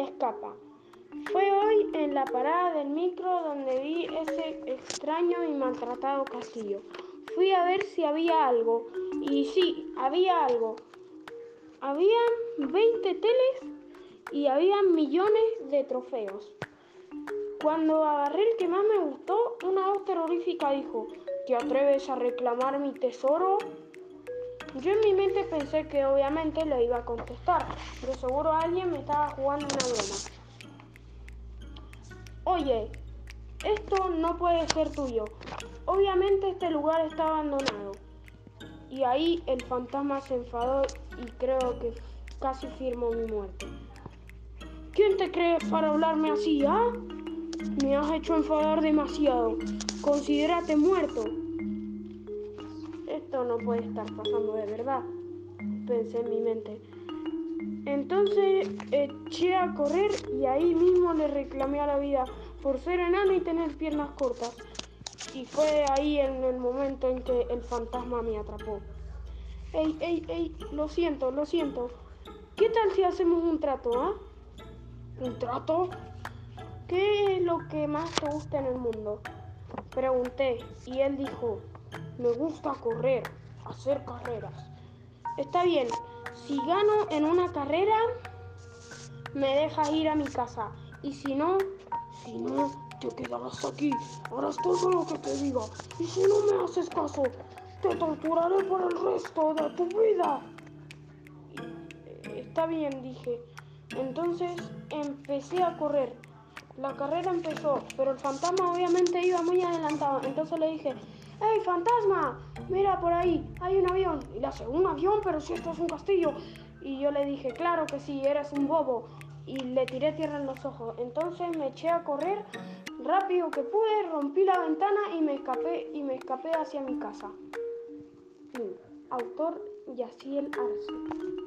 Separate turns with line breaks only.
escapa. Fue hoy en la parada del micro donde vi ese extraño y maltratado castillo. Fui a ver si había algo. Y sí, había algo. Habían 20 teles y había millones de trofeos. Cuando agarré el que más me gustó, una voz terrorífica dijo, ¿te atreves a reclamar mi tesoro? Yo en mi mente pensé que obviamente le iba a contestar, pero seguro alguien me estaba jugando una broma. Oye, esto no puede ser tuyo. Obviamente este lugar está abandonado. Y ahí el fantasma se enfadó y creo que casi firmó mi muerte. ¿Quién te crees para hablarme así, ah? Me has hecho enfadar demasiado. Considérate muerto. No puede estar pasando de verdad, pensé en mi mente. Entonces eché a correr y ahí mismo le reclamé a la vida por ser enano y tener piernas cortas. Y fue ahí en el momento en que el fantasma me atrapó. Ey, ey, ey, lo siento, lo siento. ¿Qué tal si hacemos un trato, ah? ¿Un trato? ¿Qué es lo que más te gusta en el mundo? Pregunté y él dijo, me gusta correr, hacer carreras. Está bien, si gano en una carrera, me dejas ir a mi casa. Y si no, si no, te quedarás aquí, harás todo lo que te diga. Y si no me haces caso, te torturaré por el resto de tu vida. Está bien, dije. Entonces empecé a correr. La carrera empezó, pero el fantasma obviamente iba muy adelantado. Entonces le dije, ¡Hey, fantasma! Mira por ahí, hay un avión. Y le hace, ¿un avión? Pero si esto es un castillo. Y yo le dije, claro que sí, eres un bobo. Y le tiré tierra en los ojos. Entonces me eché a correr rápido que pude, rompí la ventana y me escapé, y me escapé hacia mi casa. Autor Yaciel Arce.